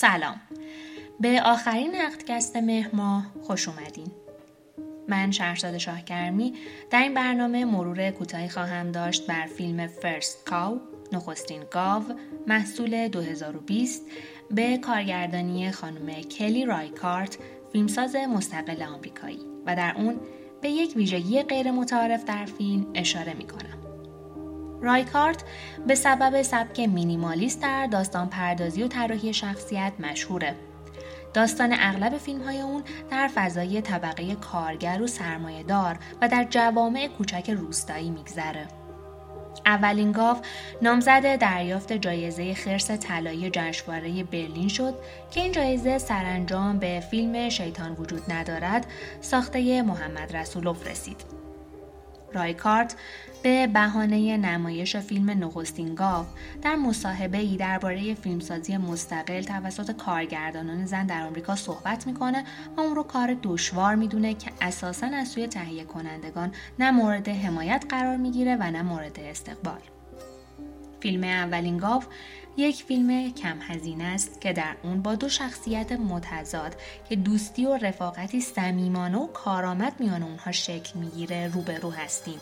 سلام. به آخرین نقدکست مهر ماه خوش اومدین. من شهرزاد شاهگرمی در این برنامه مرور کوتاهی خواهم داشت بر فیلم فرست کاو نخستین گاو محصول 2020 به کارگردانی خانم کلی رایکارت فیلمساز مستقل آمریکایی. و در اون به یک ویژگی غیر متعارف در فیلم اشاره می کنم. رایکارت به سبب سبک مینیمالیست در داستان پردازی و طراحی شخصیت مشهوره. داستان اغلب فیلم های اون در فضای طبقه کارگر و سرمایه دار و در جوامع کوچک روستایی میگذره. اولین گاو نامزد دریافت جایزه خرس طلایی جشنواره برلین شد که این جایزه سرانجام به فیلم شیطان وجود ندارد ساخته محمد رسولوف رسید. رایکارت به بهانه نمایش فیلم نخستین گاو در مصاحبه ای درباره فیلمسازی مستقل توسط کارگردانان زن در آمریکا صحبت می‌کنه و اون رو کار دشوار می‌دونه که اساسا از سوی تهیه کنندگان نه مورد حمایت قرار می‌گیره و نه مورد استقبال. فیلم اولین گاو یک فیلم کم هزینه است که در اون با دو شخصیت متضاد که دوستی و رفاقتی صمیمانه و کارآمد میان اونها شکل می‌گیره روبرو هستیم.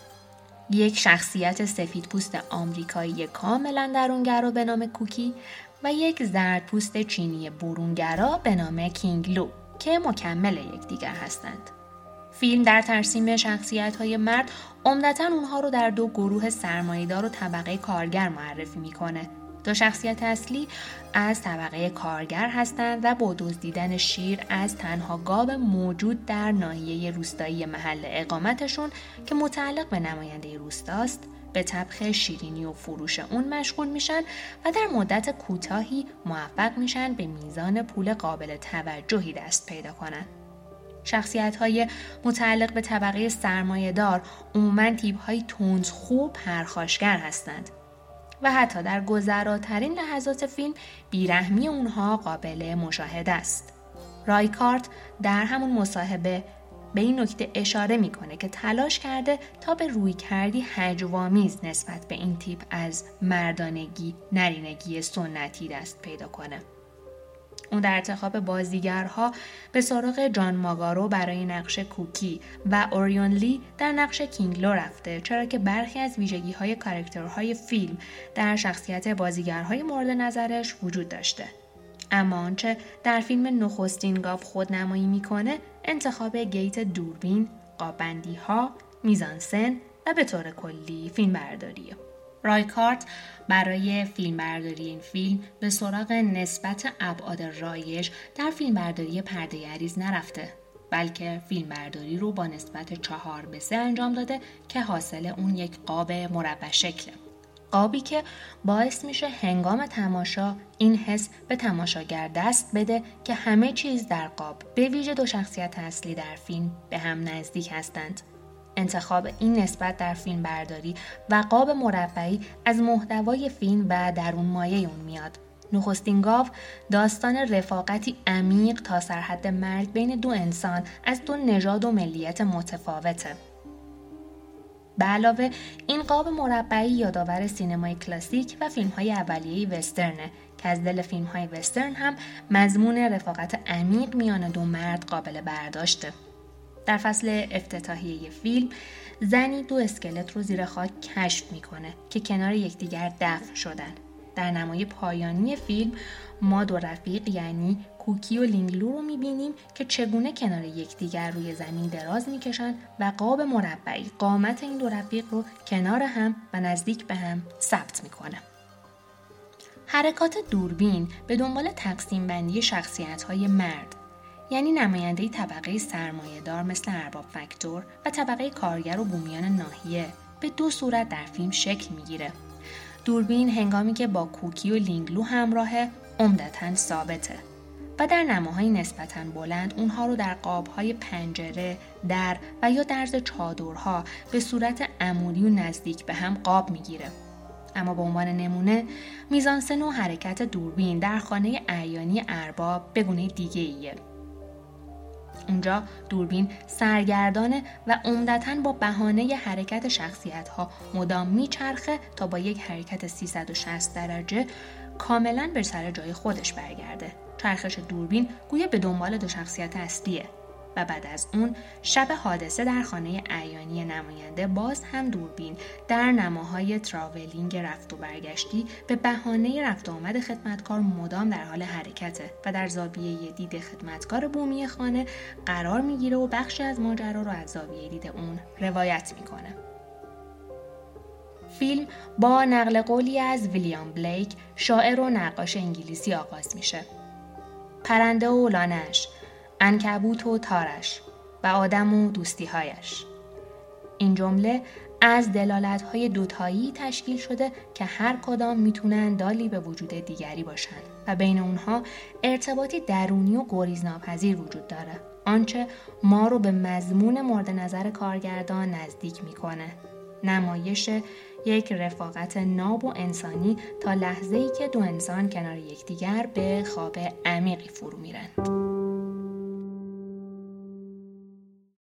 یک شخصیت سفید پوست آمریکایی کاملا درونگرا به نام کوکی و یک زرد پوست چینی برونگرا به نام کینگ لو که مکمل یکدیگر هستند. فیلم در ترسیم شخصیت های مرد عمدتا اونها رو در دو گروه سرمایهدار و طبقه کارگر معرفی می‌کنه دو شخصیت اصلی از طبقه کارگر هستند و با دزدیدن شیر از تنها گاو موجود در ناحیه روستایی محل اقامتشون که متعلق به نماینده روستاست به طبخ شیرینی و فروش اون مشغول میشن و در مدت کوتاهی موفق میشن به میزان پول قابل توجهی دست پیدا کنن. شخصیت های متعلق به طبقه سرمایه دار عموما تیپ های تندخو پرخاشگر هستند و حتی در گذراترین لحظات فیلم بیرحمی اونها قابل مشاهده است. رایکارت در همون مصاحبه به این نکته اشاره می‌کنه که تلاش کرده تا به رویکردی هجوآمیز نسبت به این تیپ از مردانگی نرینگی سنتی دست پیدا کنه. اون در انتخاب بازیگرها به سراغ جان ماگارو برای نقش کوکی و اوریون لی در نقش کینگلو رفته چرا که برخی از ویژگی های کارکترهای فیلم در شخصیت بازیگرهای مورد نظرش وجود داشته. اما آنچه در فیلم نخستین گاف خودنمایی می‌کنه انتخاب گیت دوربین، قابندی ها، میزانسن و به طور کلی فیلم برداریه. رایکارت برای فیلمبرداری این فیلم به سراغ نسبت ابعاد رایج در فیلمبرداری پرده عریض نرفته بلکه فیلمبرداری رو با نسبت چهار به سه انجام داده که حاصل اون یک قاب مربع شکله. قابی که باعث میشه هنگام تماشا این حس به تماشاگر دست بده که همه چیز در قاب به ویژه دو شخصیت اصلی در فیلم به هم نزدیک هستند. انتخاب این نسبت در فیلم برداری و قاب مربعی از محتوای فیلم و درون مایه اون میاد. نخستین گاو داستان رفاقتی عمیق تا سرحد مرگ بین دو انسان از دو نژاد و ملیت متفاوته. به علاوه این قاب مربعی یادآور سینمای کلاسیک و فیلم های اولیه وسترنه که از دل فیلم های وسترن هم مضمون رفاقت عمیق میان دو مرد قابل برداشته. در فصل افتتاحیه فیلم زنی دو اسکلت رو زیر خاک کشف می‌کنه که کنار یکدیگر دفن شدن در نمای پایانی فیلم ما دو رفیق یعنی کوکی و کینگلو رو می‌بینیم که چگونه کنار یکدیگر روی زمین دراز می‌کشن و قاب مربعی قامت این دو رفیق رو کنار هم و نزدیک به هم ثبت می‌کنه. حرکات دوربین به دنبال تقسیم بندی شخصیت های مرد یعنی نماینده طبقه سرمایه دار مثل ارباب فکتور و طبقه کارگر و بومیان ناحیه به دو صورت در فیلم شکل می‌گیره. دوربین هنگامی که با کوکی و کینگلو همراه عمدتا ثابته و در نماهای نسبتا بلند اونها رو در قابهای پنجره، در و یا درز چادرها به صورت عمودی و نزدیک به هم قاب می‌گیره. اما به عنوان نمونه میزانسن و حرکت دوربین در خانه اعیانی ارباب به گونه دیگه ایه. اونجا دوربین سرگردانه و عمدتا با بهانه حرکت شخصیت ها مدام میچرخه تا با یک حرکت 360 درجه کاملا به سر جای خودش برگرده. چرخش دوربین گویا به دنبال دو شخصیت اصلیه. و بعد از اون شب حادثه در خانه ایانی نماینده باز هم دوربین در نماهای تراولینگ رفت و برگشتی به بهانه رفت و آمد خدمتکار مدام در حال حرکته و در زاویه دید خدمتکار بومی خانه قرار می‌گیره و بخشی از ماجرا رو از زاویه دید اون روایت می‌کنه. فیلم با نقل قولی از ویلیام بلیک شاعر و نقاش انگلیسی آغاز میشه. پرنده و لانش انکبوت و تارش و آدم و دوستیهایش. این جمله از دلالت های دوتایی تشکیل شده که هر کدام می‌تونن دالی به وجود دیگری باشند و بین اونها ارتباطی درونی و گریزناپذیر وجود داره. آنچه ما رو به مضمون مورد نظر کارگردان نزدیک می‌کنه. نمایش یک رفاقت ناب و انسانی تا لحظه ای که دو انسان کنار یکدیگر به خواب عمیقی فرو میرند.